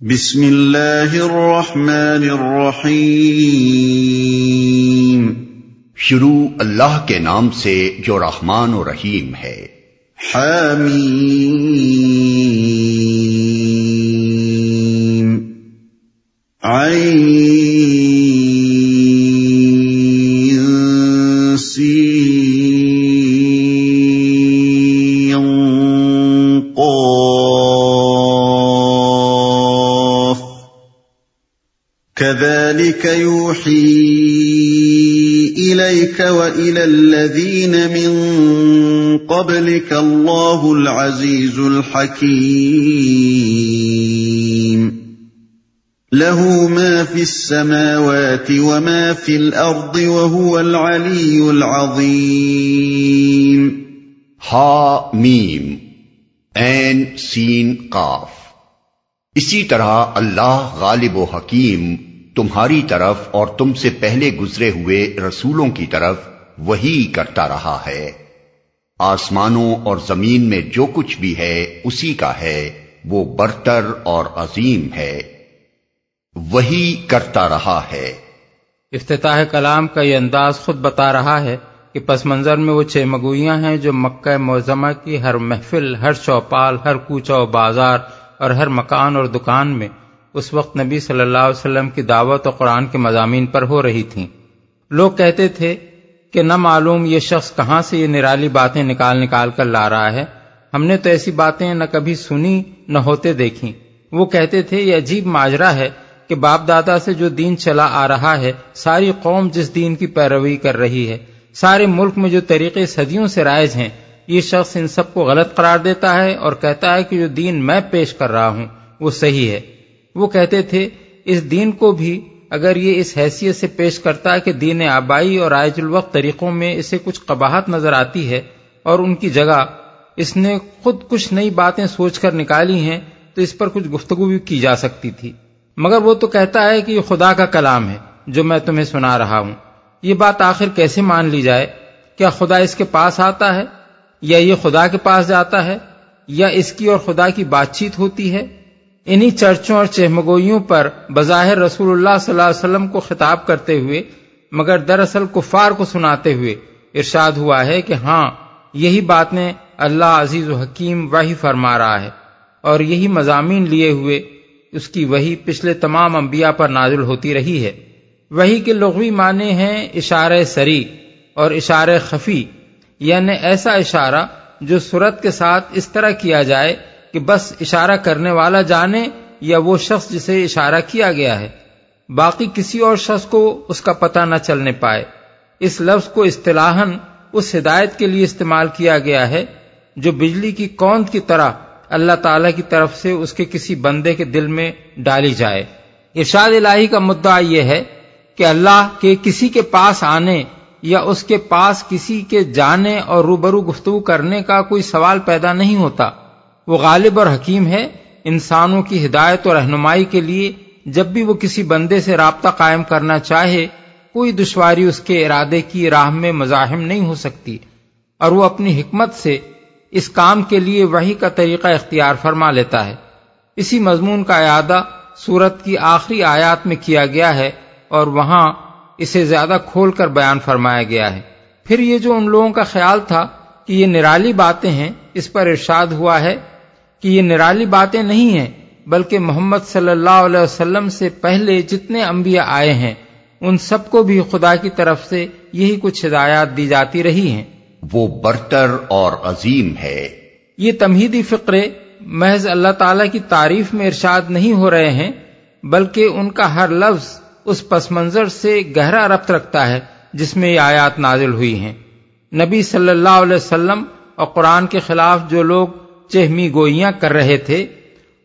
بسم اللہ الرحمن الرحیم۔ شروع اللہ کے نام سے جو رحمان و رحیم ہے۔ حامیم۔ كذلك يوحي إليك وإلى الذين من قبلك الله العزيز الحكيم. له ما في السماوات وما في الأرض وهو العلي العظيم. ہا میم این سین، قاف. اسی طرح اللہ غالب و حکیم تمہاری طرف اور تم سے پہلے گزرے ہوئے رسولوں کی طرف وہی کرتا رہا ہے۔ آسمانوں اور زمین میں جو کچھ بھی ہے، اسی کا ہے۔ وہ برتر اور عظیم ہے۔ وہی کرتا رہا ہے۔ افتتاح کلام کا یہ انداز خود بتا رہا ہے کہ پس منظر میں وہ چھ مگوئیاں ہیں جو مکہ معظمہ کی ہر محفل، ہر چوپال، ہر کوچہ و بازار اور ہر مکان اور دکان میں اس وقت نبی صلی اللہ علیہ وسلم کی دعوت و قرآن کے مضامین پر ہو رہی تھیں۔ لوگ کہتے تھے کہ نہ معلوم یہ شخص کہاں سے یہ نرالی باتیں نکال نکال کر لا رہا ہے۔ ہم نے تو ایسی باتیں نہ کبھی سنی نہ ہوتے دیکھی۔ وہ کہتے تھے یہ عجیب ماجرا ہے کہ باپ دادا سے جو دین چلا آ رہا ہے، ساری قوم جس دین کی پیروی کر رہی ہے، سارے ملک میں جو طریقے صدیوں سے رائج ہیں، یہ شخص ان سب کو غلط قرار دیتا ہے اور کہتا ہے کہ جو دین میں پیش کر رہا ہوں، وہ صحیح ہے۔ وہ کہتے تھے، اس دین کو بھی اگر یہ اس حیثیت سے پیش کرتا ہے کہ دین آبائی اور آئج الوقت طریقوں میں اسے کچھ قباحت نظر آتی ہے اور ان کی جگہ اس نے خود کچھ نئی باتیں سوچ کر نکالی ہیں، تو اس پر کچھ گفتگو بھی کی جا سکتی تھی۔ مگر وہ تو کہتا ہے کہ یہ خدا کا کلام ہے، جو میں تمہیں سنا رہا ہوں۔ یہ بات آخر کیسے مان لی جائے؟ کیا خدا اس کے پاس آتا ہے؟ یا یہ خدا کے پاس جاتا ہے؟ یا اس کی اور خدا کی بات چیت ہوتی ہے؟ انہی چرچوں اور چہمگوئیوں پر بظاہر رسول اللہ صلی اللہ علیہ وسلم کو خطاب کرتے ہوئے، مگر دراصل کفار کو سناتے ہوئے ارشاد ہوا ہے کہ ہاں یہی باتیں اللہ عزیز و حکیم وہی فرما رہا ہے اور یہی مضامین لیے ہوئے اس کی وہی پچھلے تمام انبیاء پر نازل ہوتی رہی ہے۔ وہی کے لغوی معنی ہیں اشارہ سری اور اشارہ خفی یعنی ایسا اشارہ جو صورت کے ساتھ اس طرح کیا جائے کہ بس اشارہ کرنے والا جانے یا وہ شخص جسے اشارہ کیا گیا ہے۔ باقی کسی اور شخص کو اس کا پتہ نہ چلنے پائے۔ اس لفظ کو اصطلاحاً اس ہدایت کے لیے استعمال کیا گیا ہے جو بجلی کی کوند کی طرح اللہ تعالی کی طرف سے اس کے کسی بندے کے دل میں ڈالی جائے۔ ارشاد الہی کا مدعا یہ ہے کہ اللہ کے کسی کے پاس آنے یا اس کے پاس کسی کے جانے اور روبرو گفتگو کرنے کا کوئی سوال پیدا نہیں ہوتا۔ وہ غالب اور حکیم ہے انسانوں کی ہدایت اور رہنمائی کے لیے جب بھی وہ کسی بندے سے رابطہ قائم کرنا چاہے، کوئی دشواری اس کے ارادے کی راہ میں مزاحم نہیں ہو سکتی اور وہ اپنی حکمت سے اس کام کے لیے وہی کا طریقہ اختیار فرما لیتا ہے۔ اسی مضمون کا اعادہ سورت کی آخری آیات میں کیا گیا ہے اور وہاں اسے زیادہ کھول کر بیان فرمایا گیا ہے۔ پھر یہ جو ان لوگوں کا خیال تھا کہ یہ نرالی باتیں ہیں، اس پر ارشاد ہوا ہے کہ یہ نرالی باتیں نہیں ہیں بلکہ محمد صلی اللہ علیہ وسلم سے پہلے جتنے انبیاء آئے ہیں ان سب کو بھی خدا کی طرف سے یہی کچھ ہدایات دی جاتی رہی ہیں۔ وہ برتر اور عظیم ہے۔ یہ تمہیدی فقرے محض اللہ تعالی کی تعریف میں ارشاد نہیں ہو رہے ہیں بلکہ ان کا ہر لفظ اس پس منظر سے گہرا ربط رکھتا ہے جس میں یہ آیات نازل ہوئی ہیں۔ نبی صلی اللہ علیہ وسلم اور قرآن کے خلاف جو لوگ چہمی گوئیاں کر رہے تھے۔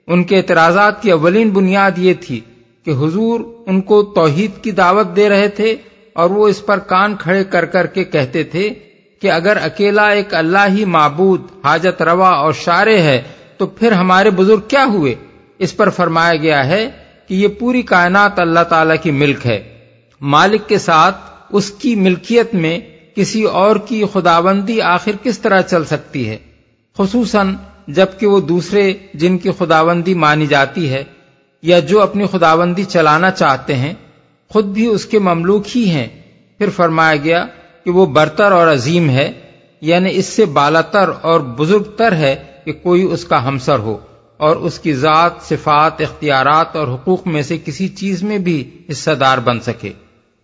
ان کے اعتراضات کی اولین بنیاد یہ تھی کہ حضور ان کو توحید کی دعوت دے رہے تھے اور وہ اس پر کان کھڑے کر کر کے کہتے تھے کہ اگر اکیلا ایک اللہ ہی معبود حاجت روا اور شارع ہے تو پھر ہمارے بزرگ کیا ہوئے؟ اس پر فرمایا گیا ہے کہ یہ پوری کائنات اللہ تعالی کی ملک ہے۔ مالک کے ساتھ اس کی ملکیت میں کسی اور کی خداوندی آخر کس طرح چل سکتی ہے؟ خصوصاً جبکہ وہ دوسرے جن کی خداوندی مانی جاتی ہے یا جو اپنی خداوندی چلانا چاہتے ہیں، خود بھی اس کے مملوک ہی ہیں۔ پھر فرمایا گیا کہ وہ برتر اور عظیم ہے یعنی اس سے بالاتر اور بزرگ تر ہے کہ کوئی اس کا ہمسر ہو، اور اس کی ذات، صفات، اختیارات اور حقوق میں سے کسی چیز میں بھی حصہ دار بن سکے۔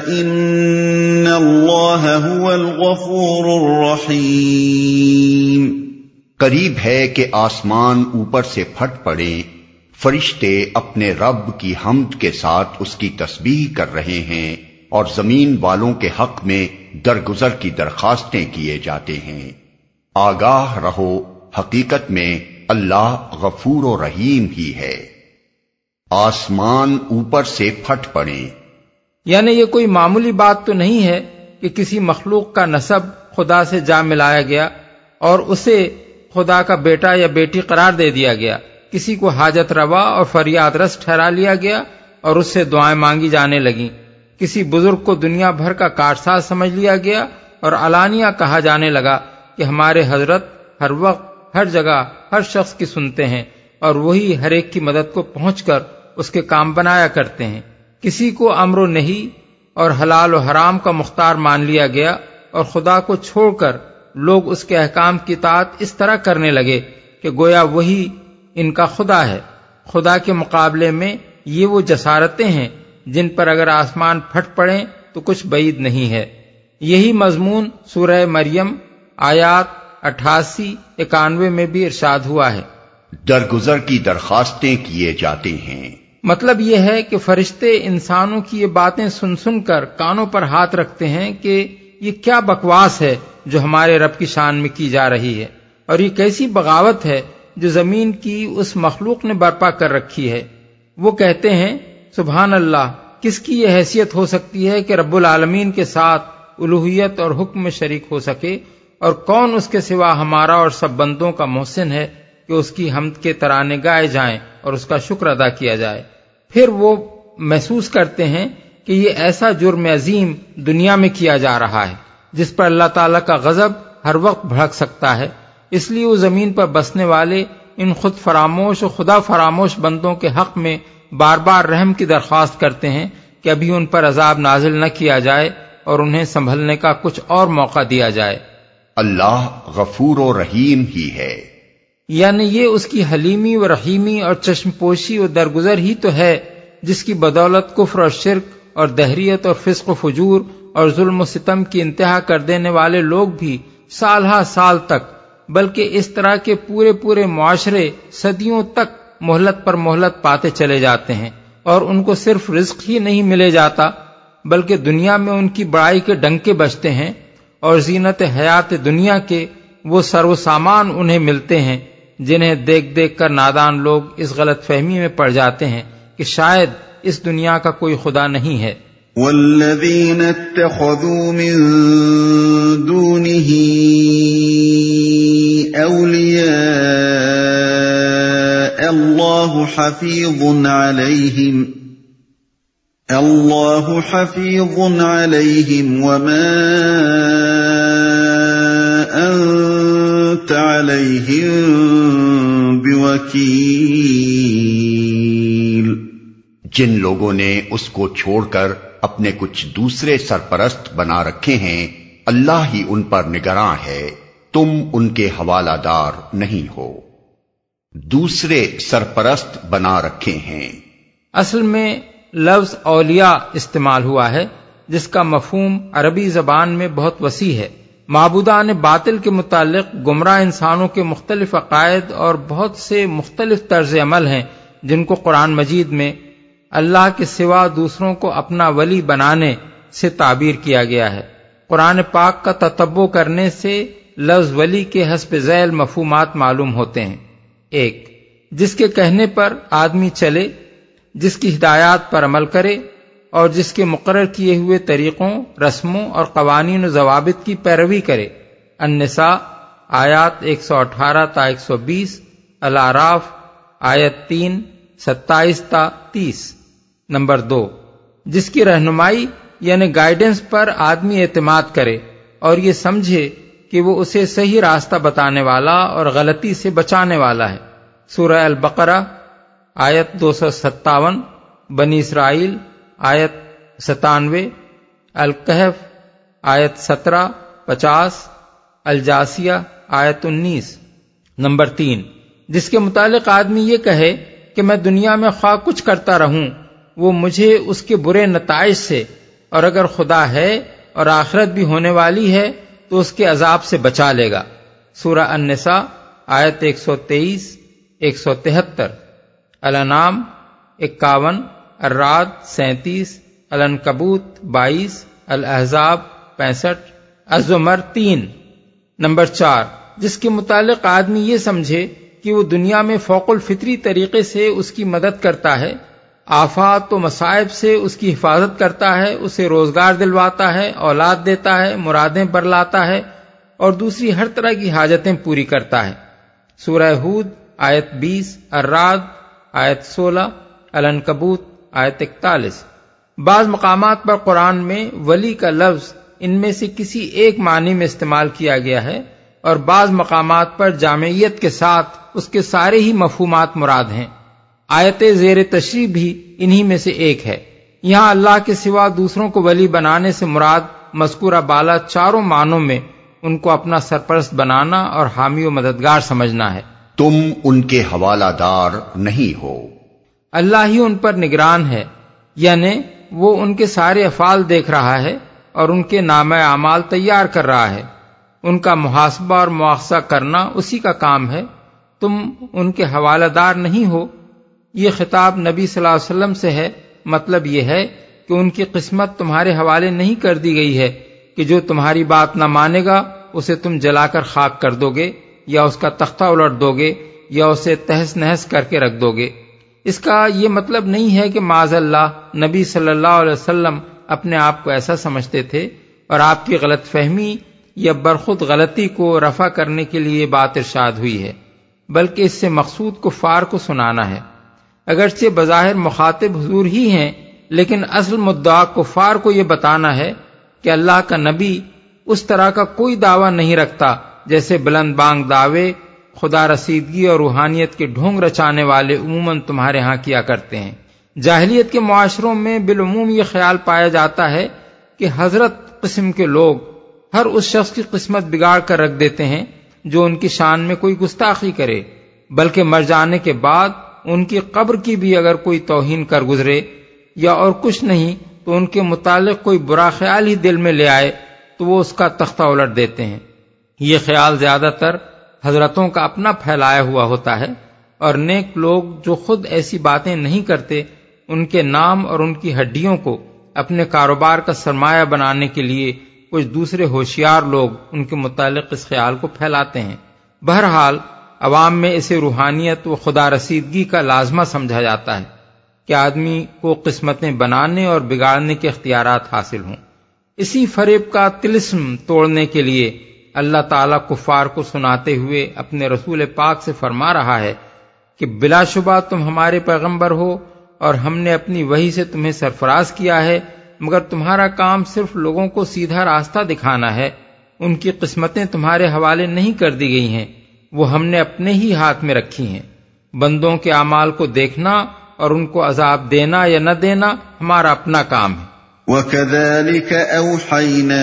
إن الله هو الغفور الرحيم قریب ہے کہ آسمان اوپر سے پھٹ پڑے، فرشتے اپنے رب کی حمد کے ساتھ اس کی تسبیح کر رہے ہیں اور زمین والوں کے حق میں درگزر کی درخواستیں کیے جاتے ہیں۔ آگاہ رہو، حقیقت میں اللہ غفور و رحیم ہی ہے۔ آسمان اوپر سے پھٹ پڑے۔ یعنی یہ کوئی معمولی بات تو نہیں ہے کہ کسی مخلوق کا نصب خدا سے جا ملایا گیا اور اسے خدا کا بیٹا یا بیٹی قرار دے دیا گیا۔ کسی کو حاجت روا اور فریاد رس ٹھہرا لیا گیا اور اس سے دعائیں مانگی جانے لگیں۔ کسی بزرگ کو دنیا بھر کا کارساز سمجھ لیا گیا اور علانیہ کہا جانے لگا کہ ہمارے حضرت ہر وقت، ہر جگہ، ہر شخص کی سنتے ہیں اور وہی ہر ایک کی مدد کو پہنچ کر اس کے کام بنایا کرتے ہیں۔ کسی کو امر و نہیں اور حلال و حرام کا مختار مان لیا گیا اور خدا کو چھوڑ کر لوگ اس کے احکام کی تعت اس طرح کرنے لگے کہ گویا وہی ان کا خدا ہے۔ خدا کے مقابلے میں یہ وہ جسارتیں ہیں جن پر اگر آسمان پھٹ پڑے تو کچھ بعید نہیں ہے۔ یہی مضمون سورہ مریم آیات اٹھاسی اکانوے میں بھی ارشاد ہوا ہے۔ درگزر کی درخواستیں کیے جاتے ہیں۔ مطلب یہ ہے کہ فرشتے انسانوں کی یہ باتیں سن سن کر کانوں پر ہاتھ رکھتے ہیں کہ یہ کیا بکواس ہے جو ہمارے رب کی شان میں کی جا رہی ہے اور یہ کیسی بغاوت ہے جو زمین کی اس مخلوق نے برپا کر رکھی ہے۔ وہ کہتے ہیں، سبحان اللہ، کس کی یہ حیثیت ہو سکتی ہے کہ رب العالمین کے ساتھ الوحیت اور حکم میں شریک ہو سکے؟ اور کون اس کے سوا ہمارا اور سب بندوں کا محسن ہے کہ اس کی حمد کے ترانے گائے جائیں؟ اور اس کا شکر ادا کیا جائے۔ پھر وہ محسوس کرتے ہیں کہ یہ ایسا جرم عظیم دنیا میں کیا جا رہا ہے، جس پر اللہ تعالیٰ کا غضب ہر وقت بھڑک سکتا ہے۔ اس لیے وہ زمین پر بسنے والے ان خود فراموش و خدا فراموش بندوں کے حق میں بار بار رحم کی درخواست کرتے ہیں کہ ابھی ان پر عذاب نازل نہ کیا جائے اور انہیں سنبھلنے کا کچھ اور موقع دیا جائے۔ اللہ غفور و رحیم ہی ہے۔ یعنی یہ اس کی حلیمی و رحیمی اور چشم پوشی و درگزر ہی تو ہے جس کی بدولت کفر اور شرک اور دہریت اور فسق و فجور اور ظلم و ستم کی انتہا کر دینے والے لوگ بھی سال ہا سال تک، بلکہ اس طرح کے پورے پورے معاشرے صدیوں تک مہلت پر مہلت پاتے چلے جاتے ہیں اور ان کو صرف رزق ہی نہیں ملے جاتا، بلکہ دنیا میں ان کی بڑائی کے ڈنکے بجتے ہیں اور زینت حیات دنیا کے وہ سرو سامان انہیں ملتے ہیں۔ جنہیں دیکھ دیکھ کر نادان لوگ اس غلط فہمی میں پڑ جاتے ہیں کہ شاید اس دنیا کا کوئی خدا نہیں ہے۔ والذین اتخذوا من دونه اولیاء اللہ حفیظ علیہم اللہ حفیظ علیہم وما بوکیل جن لوگوں نے اس کو چھوڑ کر اپنے کچھ دوسرے سرپرست بنا رکھے ہیں اللہ ہی ان پر نگراں ہے تم ان کے حوالہ دار نہیں ہو۔ دوسرے سرپرست بنا رکھے ہیں۔ اصل میں لفظ اولیاء استعمال ہوا ہے جس کا مفہوم عربی زبان میں بہت وسیع ہے۔ معبودان باطل کے متعلق گمراہ انسانوں کے مختلف عقائد اور بہت سے مختلف طرز عمل ہیں جن کو قرآن مجید میں اللہ کے سوا دوسروں کو اپنا ولی بنانے سے تعبیر کیا گیا ہے۔ قرآن پاک کا تتبو کرنے سے لفظ ولی کے حسب ذیل مفہومات معلوم ہوتے ہیں۔ ایک، جس کے کہنے پر آدمی چلے، جس کی ہدایات پر عمل کرے اور جس کے مقرر کیے ہوئے طریقوں، رسموں اور قوانین و ضوابط کی پیروی کرے۔ النساء، آیات ایک سو اٹھارہ تا ایک سو بیس الاراف آیت تین، ستائیس تا تیس۔ نمبر دو، جس کی رہنمائی یعنی گائیڈنس پر آدمی اعتماد کرے اور یہ سمجھے کہ وہ اسے صحیح راستہ بتانے والا اور غلطی سے بچانے والا ہے۔ سورہ البقرہ، آیت دو سو ستاون، بنی اسرائیل آیت ستانوے الکحف آیت سترہ، پچاس، الجاسیہ، آیت انیس، نمبر تین۔ جس کے متعلق آدمی یہ کہے کہ میں دنیا میں خواہ کچھ کرتا رہوں، وہ مجھے اس کے برے نتائج سے، اور اگر خدا ہے اور آخرت بھی ہونے والی ہے، تو اس کے عذاب سے بچا لے گا۔ سورہ النساء آیت ایک سو تیئیس، ایک سو تہتر۔ الانام اکاون اراد سینتیس النکبوت بائیس الحضاب پینسٹھ ازمر تین۔ نمبر چار، جس کے متعلق آدمی یہ سمجھے کہ وہ دنیا میں فوق الفطری طریقے سے اس کی مدد کرتا ہے، آفات و مصائب سے اس کی حفاظت کرتا ہے، اسے روزگار دلواتا ہے، اولاد دیتا ہے، مرادیں برلاتا ہے، اور دوسری ہر طرح کی حاجتیں پوری کرتا ہے۔ سورہ ہود، آیت بیس اراد آیت سولہ النکبوت آیت اکتالیس۔ بعض مقامات پر قرآن میں ولی کا لفظ ان میں سے کسی ایک معنی میں استعمال کیا گیا ہے اور بعض مقامات پر جامعیت کے ساتھ اس کے سارے ہی مفہومات مراد ہیں۔ آیت زیر تشریح بھی انہی میں سے ایک ہے۔ یہاں اللہ کے سوا دوسروں کو ولی بنانے سے مراد مذکورہ بالا چاروں معنوں میں ان کو اپنا سرپرست بنانا اور حامی و مددگار سمجھنا ہے۔ تم ان کے حوالہ دار نہیں ہو۔ اللہ ہی ان پر نگران ہے یعنی وہ ان کے سارے افعال دیکھ رہا ہے اور ان کے نام اعمال تیار کر رہا ہے۔ ان کا محاسبہ اور مواخذہ کرنا اسی کا کام ہے۔ تم ان کے حوالہ دار نہیں ہو۔ یہ خطاب نبی صلی اللہ علیہ وسلم سے ہے۔ مطلب یہ ہے کہ ان کی قسمت تمہارے حوالے نہیں کر دی گئی ہے کہ جو تمہاری بات نہ مانے گا، اسے تم جلا کر خاک کر دو گے یا اس کا تختہ الٹ دو گے یا اسے تہس نہس کر کے رکھ دو گے۔ اس کا یہ مطلب نہیں ہے کہ معذ اللہ نبی صلی اللہ علیہ وسلم اپنے آپ کو ایسا سمجھتے تھے اور آپ کی غلط فہمی یا برخود غلطی کو رفع کرنے کے لیے بات ارشاد ہوئی ہے، بلکہ اس سے مقصود کو فار کو سنانا ہے۔ اگرچہ بظاہر مخاطب حضور ہی ہیں، لیکن اصل مدعا کفار کو یہ بتانا ہے کہ اللہ کا نبی اس طرح کا کوئی دعویٰ نہیں رکھتا جیسے بلند بانگ دعوے خدا رسیدگی اور روحانیت کے ڈھونگ رچانے والے عموماً تمہارے ہاں کیا کرتے ہیں۔ جاہلیت کے معاشروں میں بالعموم یہ خیال پایا جاتا ہے کہ حضرت قسم کے لوگ ہر اس شخص کی قسمت بگاڑ کر رکھ دیتے ہیں جو ان کی شان میں کوئی گستاخی کرے، بلکہ مر جانے کے بعد ان کی قبر کی بھی اگر کوئی توہین کر گزرے یا اور کچھ نہیں تو ان کے متعلق کوئی برا خیال ہی دل میں لے آئے تو وہ اس کا تختہ الٹ دیتے ہیں۔ یہ خیال زیادہ تر حضرتوں کا اپنا پھیلایا ہوا ہوتا ہے اور نیک لوگ جو خود ایسی باتیں نہیں کرتے، ان کے نام اور ان کی ہڈیوں کو اپنے کاروبار کا سرمایہ بنانے کے لیے کچھ دوسرے ہوشیار لوگ ان کے متعلق اس خیال کو پھیلاتے ہیں۔ بہرحال، عوام میں اسے روحانیت و خدا رسیدگی کا لازمہ سمجھا جاتا ہے کہ آدمی کو قسمتیں بنانے اور بگاڑنے کے اختیارات حاصل ہوں۔ اسی فریب کا تلسم توڑنے کے لیے اللہ تعالی کفار کو سناتے ہوئے اپنے رسول پاک سے فرما رہا ہے کہ بلا شبہ تم ہمارے پیغمبر ہو اور ہم نے اپنی وہی سے تمہیں سرفراز کیا ہے، مگر تمہارا کام صرف لوگوں کو سیدھا راستہ دکھانا ہے۔ ان کی قسمتیں تمہارے حوالے نہیں کر دی گئی ہیں، وہ ہم نے اپنے ہی ہاتھ میں رکھی ہیں۔ بندوں کے اعمال کو دیکھنا اور ان کو عذاب دینا یا نہ دینا ہمارا اپنا کام ہے۔ وَكَذَلِكَ أَوْحَيْنَا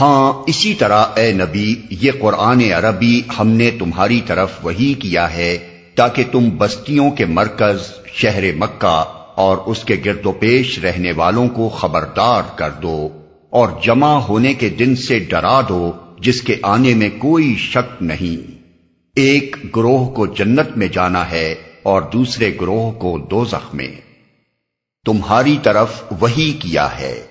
ہاں اسی طرح اے نبی، یہ قرآن عربی ہم نے تمہاری طرف وہی کیا ہے تاکہ تم بستیوں کے مرکز، شہر مکہ اور اس کے گرد و پیش رہنے والوں کو خبردار کر دو اور جمع ہونے کے دن سے ڈرا دو جس کے آنے میں کوئی شک نہیں۔ ایک گروہ کو جنت میں جانا ہے اور دوسرے گروہ کو دو میں۔ تمہاری طرف وہی کیا ہے۔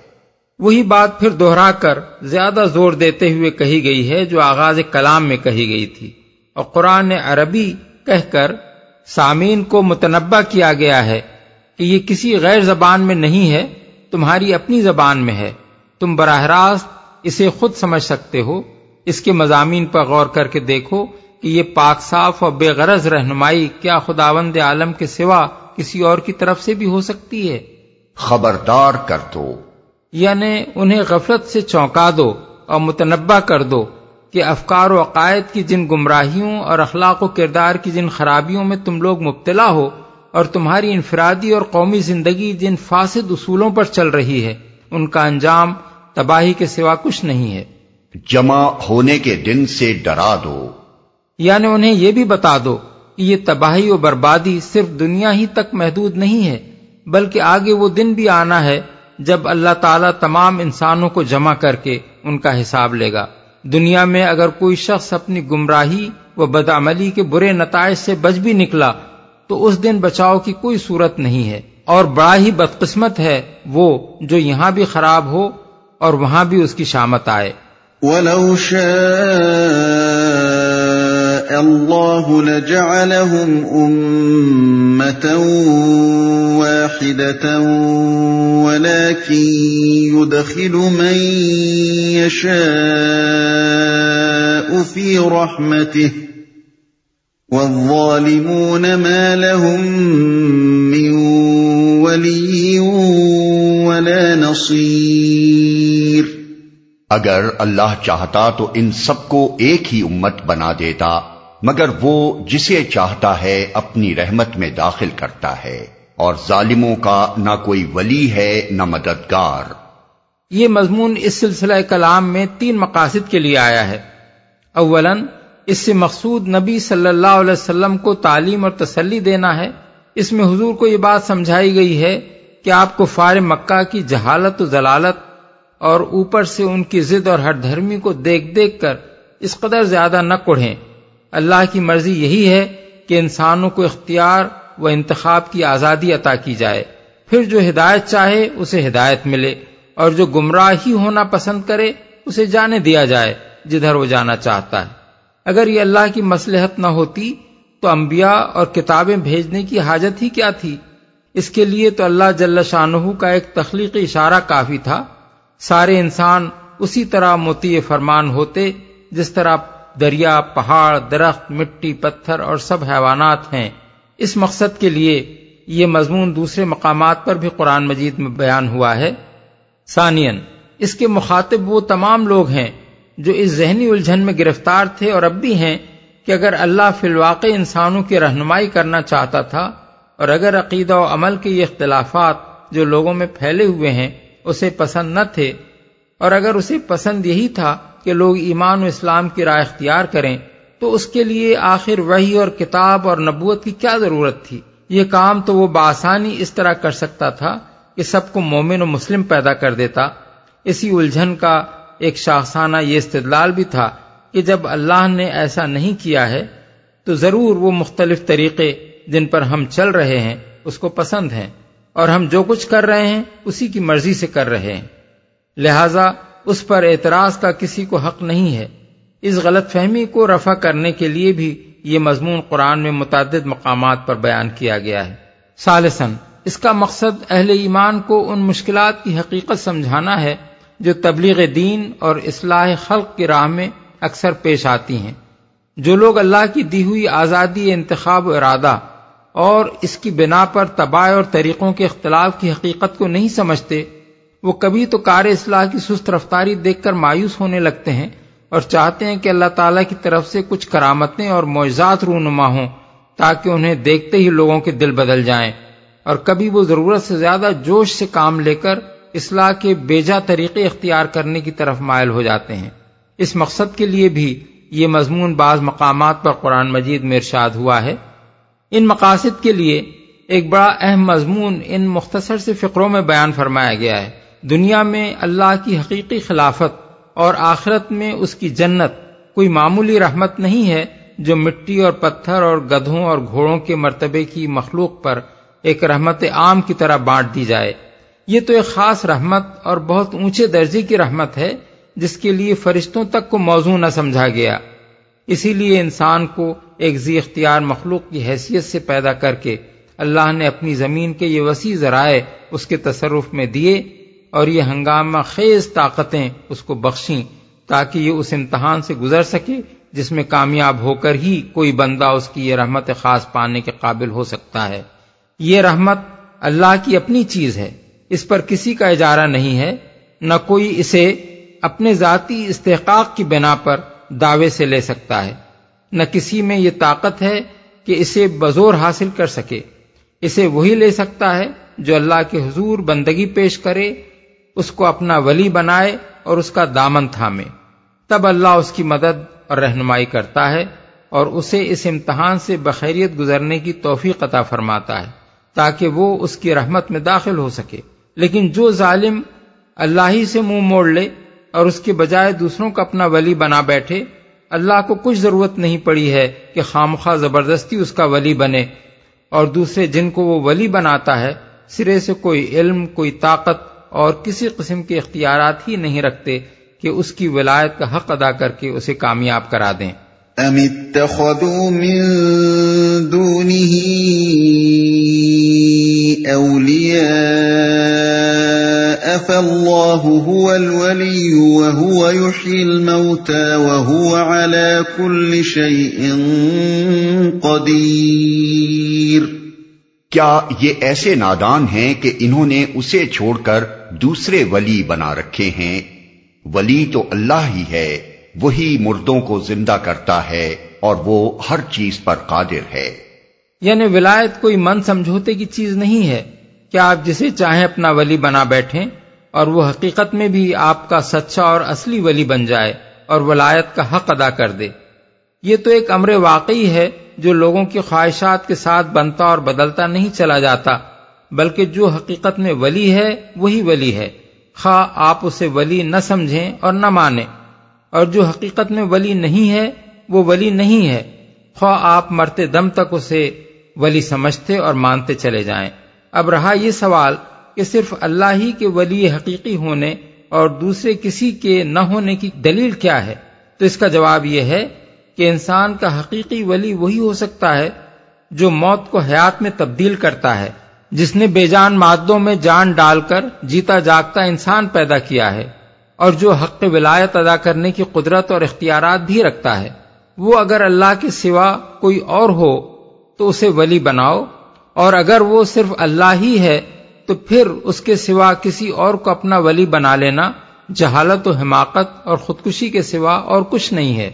وہی بات پھر دوہرا کر زیادہ زور دیتے ہوئے کہی گئی ہے جو آغاز کلام میں کہی گئی تھی۔ اور قرآن عربی کہہ کر سامعین کو متنبع کیا گیا ہے کہ یہ کسی غیر زبان میں نہیں ہے، تمہاری اپنی زبان میں ہے۔ تم براہ راست اسے خود سمجھ سکتے ہو۔ اس کے مضامین پر غور کر کے دیکھو کہ یہ پاک صاف اور بے غرض رہنمائی کیا خداوند عالم کے سوا کسی اور کی طرف سے بھی ہو سکتی ہے۔ خبردار کر دو یعنی انہیں غفلت سے چونکا دو اور متنبع کر دو کہ افکار و عقائد کی جن گمراہیوں اور اخلاق و کردار کی جن خرابیوں میں تم لوگ مبتلا ہو اور تمہاری انفرادی اور قومی زندگی جن فاسد اصولوں پر چل رہی ہے ان کا انجام تباہی کے سوا کچھ نہیں ہے۔ جمع ہونے کے دن سے ڈرا دو۔ یعنی انہیں یہ بھی بتا دو کہ یہ تباہی و بربادی صرف دنیا ہی تک محدود نہیں ہے بلکہ آگے وہ دن بھی آنا ہے جب اللہ تعالیٰ تمام انسانوں کو جمع کر کے ان کا حساب لے گا۔ دنیا میں اگر کوئی شخص اپنی گمراہی و بدعملی کے برے نتائج سے بچ بھی نکلا، تو اس دن بچاؤ کی کوئی صورت نہیں ہے۔ اور بڑا ہی بدقسمت ہے وہ جو یہاں بھی خراب ہو اور وہاں بھی اس کی شامت آئے۔ وَلَوْ شَاءَ اللَّهُ لَجَعَلَهُمْ أُمَّةً وَاحِدَةً وَلَكِنْ يُدْخِلُ مَنْ يَشَاءُ فِي رَحْمَتِهِ وَالظَّالِمُونَ مَا لَهُمْ مِنْ وَلِيٍّ وَلَا نَصِيرٍ اگر اللہ چاہتا تو ان سب کو ایک ہی امت بنا دیتا۔ مگر وہ جسے چاہتا ہے اپنی رحمت میں داخل کرتا ہے اور ظالموں کا نہ کوئی ولی ہے نہ مددگار۔ یہ مضمون اس سلسلہ کلام میں تین مقاصد کے لیے آیا ہے۔ اولا، اس سے مقصود نبی صلی اللہ علیہ وسلم کو تعلیم اور تسلی دینا ہے۔ اس میں حضور کو یہ بات سمجھائی گئی ہے کہ آپ کو فار مکہ کی جہالت و ضلالت اور اوپر سے ان کی ضد اور ہر دھرمی کو دیکھ دیکھ کر اس قدر زیادہ نہ کڑھیں اللہ کی مرضی یہی ہے کہ انسانوں کو اختیار و انتخاب کی آزادی عطا کی جائے۔ پھر جو ہدایت چاہے اسے ہدایت ملے اور جو گمراہ ہی ہونا پسند کرے اسے جانے دیا جائے جدھر وہ جانا چاہتا ہے۔ اگر یہ اللہ کی مسلحت نہ ہوتی تو انبیاء اور کتابیں بھیجنے کی حاجت ہی کیا تھی؟ اس کے لیے تو اللہ جل شاہ کا ایک تخلیقی اشارہ کافی تھا۔ سارے انسان اسی طرح موتی فرمان ہوتے جس طرح دریا، پہاڑ، درخت، مٹی، پتھر اور سب حیوانات ہیں۔ اس مقصد کے لیے یہ مضمون دوسرے مقامات پر بھی قرآن مجید میں بیان ہوا ہے۔ ثانین اس کے مخاطب وہ تمام لوگ ہیں جو اس ذہنی الجھن میں گرفتار تھے اور اب بھی ہیں کہ اگر اللہ فی الواقع انسانوں کی رہنمائی کرنا چاہتا تھا اور اگر عقیدہ و عمل کے یہ اختلافات جو لوگوں میں پھیلے ہوئے ہیں اسے پسند نہ تھے اور اگر اسے پسند یہی تھا کہ لوگ ایمان و اسلام کی رائے اختیار کریں، تو اس کے لیے آخر وہی اور کتاب اور نبوت کی کیا ضرورت تھی؟ یہ کام تو وہ بآسانی اس طرح کر سکتا تھا کہ سب کو مومن و مسلم پیدا کر دیتا۔ اسی الجھن کا ایک شاخسانہ یہ استدلال بھی تھا کہ جب اللہ نے ایسا نہیں کیا ہے، تو ضرور وہ مختلف طریقے جن پر ہم چل رہے ہیں، اس کو پسند ہیں۔ اور ہم جو کچھ کر رہے ہیں، اسی کی مرضی سے کر رہے ہیں۔ لہذا اس پر اعتراض کا کسی کو حق نہیں ہے۔ اس غلط فہمی کو رفع کرنے کے لیے بھی یہ مضمون قرآن میں متعدد مقامات پر بیان کیا گیا ہے۔ سالسن اس کا مقصد اہل ایمان کو ان مشکلات کی حقیقت سمجھانا ہے جو تبلیغ دین اور اصلاح خلق کی راہ میں اکثر پیش آتی ہیں۔ جو لوگ اللہ کی دی ہوئی آزادی، انتخاب و ارادہ اور اس کی بنا پر تباہ اور طریقوں کے اختلاف کی حقیقت کو نہیں سمجھتے وہ کبھی تو کار اصلاح کی سست رفتاری دیکھ کر مایوس ہونے لگتے ہیں اور چاہتے ہیں کہ اللہ تعالیٰ کی طرف سے کچھ کرامتیں اور معجزات رونما ہوں تاکہ انہیں دیکھتے ہی لوگوں کے دل بدل جائیں اور کبھی وہ ضرورت سے زیادہ جوش سے کام لے کر اصلاح کے بیجا طریقے اختیار کرنے کی طرف مائل ہو جاتے ہیں۔ اس مقصد کے لیے بھی یہ مضمون بعض مقامات پر قرآن مجید میں ارشاد ہوا ہے۔ ان مقاصد کے لیے ایک بڑا اہم مضمون ان مختصر سے فقروں میں بیان فرمایا گیا ہے۔ دنیا میں اللہ کی حقیقی خلافت اور آخرت میں اس کی جنت کوئی معمولی رحمت نہیں ہے جو مٹی اور پتھر اور گدھوں اور گھوڑوں کے مرتبے کی مخلوق پر ایک رحمت عام کی طرح بانٹ دی جائے۔ یہ تو ایک خاص رحمت اور بہت اونچے درجے کی رحمت ہے جس کے لیے فرشتوں تک کو موضوع نہ سمجھا گیا۔ اسی لیے انسان کو ایک زی اختیار مخلوق کی حیثیت سے پیدا کر کے اللہ نے اپنی زمین کے یہ وسیع ذرائع اس کے تصرف میں دیے۔ اور یہ ہنگامہ خیز طاقتیں اس کو بخشیں تاکہ یہ اس امتحان سے گزر سکے جس میں کامیاب ہو کر ہی کوئی بندہ اس کی یہ رحمت خاص پانے کے قابل ہو سکتا ہے۔ یہ رحمت اللہ کی اپنی چیز ہے، اس پر کسی کا اجارہ نہیں ہے، نہ کوئی اسے اپنے ذاتی استحقاق کی بنا پر دعوے سے لے سکتا ہے۔ نہ کسی میں یہ طاقت ہے کہ اسے بزور حاصل کر سکے۔ اسے وہی لے سکتا ہے جو اللہ کے حضور بندگی پیش کرے اس کو اپنا ولی بنائے اور اس کا دامن تھامے۔ تب اللہ اس کی مدد اور رہنمائی کرتا ہے اور اسے اس امتحان سے بخیریت گزرنے کی توفیق عطا فرماتا ہے تاکہ وہ اس کی رحمت میں داخل ہو سکے۔ لیکن جو ظالم اللہ ہی سے منہ موڑ لے اور اس کے بجائے دوسروں کا اپنا ولی بنا بیٹھے، اللہ کو کچھ ضرورت نہیں پڑی ہے کہ خامخواہ زبردستی اس کا ولی بنے۔ اور دوسرے جن کو وہ ولی بناتا ہے، سرے سے کوئی علم، کوئی طاقت اور کسی قسم کے اختیارات ہی نہیں رکھتے کہ اس کی ولایت کا حق ادا کر کے اسے کامیاب کرا دیں۔ ام اتخذوا من دونه اولیاء فالله هو الولي وهو يحيي الموتى وهو على كل شيء قدير۔ کیا یہ ایسے نادان ہیں کہ انہوں نے اسے چھوڑ کر دوسرے ولی بنا رکھے ہیں۔ ولی تو اللہ ہی ہے، وہی مردوں کو زندہ کرتا ہے اور وہ ہر چیز پر قادر ہے۔ یعنی ولایت کوئی من سمجھوتے کی چیز نہیں ہے۔ کیا آپ جسے چاہیں اپنا ولی بنا بیٹھیں اور وہ حقیقت میں بھی آپ کا سچا اور اصلی ولی بن جائے اور ولایت کا حق ادا کر دے۔ یہ تو ایک امر واقعی ہے جو لوگوں کی خواہشات کے ساتھ بنتا اور بدلتا نہیں چلا جاتا۔ بلکہ جو حقیقت میں ولی ہے، وہی ولی ہے۔ خواہ آپ اسے ولی نہ سمجھیں اور نہ مانیں۔ اور جو حقیقت میں ولی نہیں ہے، وہ ولی نہیں ہے۔ خواہ آپ مرتے دم تک اسے ولی سمجھتے اور مانتے چلے جائیں۔ اب رہا یہ سوال کہ صرف اللہ ہی کے ولی حقیقی ہونے اور دوسرے کسی کے نہ ہونے کی دلیل کیا ہے؟ تو اس کا جواب یہ ہے کہ انسان کا حقیقی ولی وہی ہو سکتا ہے جو موت کو حیات میں تبدیل کرتا ہے۔ جس نے بے جان مادوں میں جان ڈال کر جیتا جاگتا انسان پیدا کیا ہے، اور جو حق ولایت ادا کرنے کی قدرت اور اختیارات بھی رکھتا ہے۔ وہ اگر اللہ کے سوا کوئی اور ہو تو اسے ولی بناؤ، اور اگر وہ صرف اللہ ہی ہے تو پھر اس کے سوا کسی اور کو اپنا ولی بنا لینا جہالت و حماقت اور خودکشی کے سوا اور کچھ نہیں ہے۔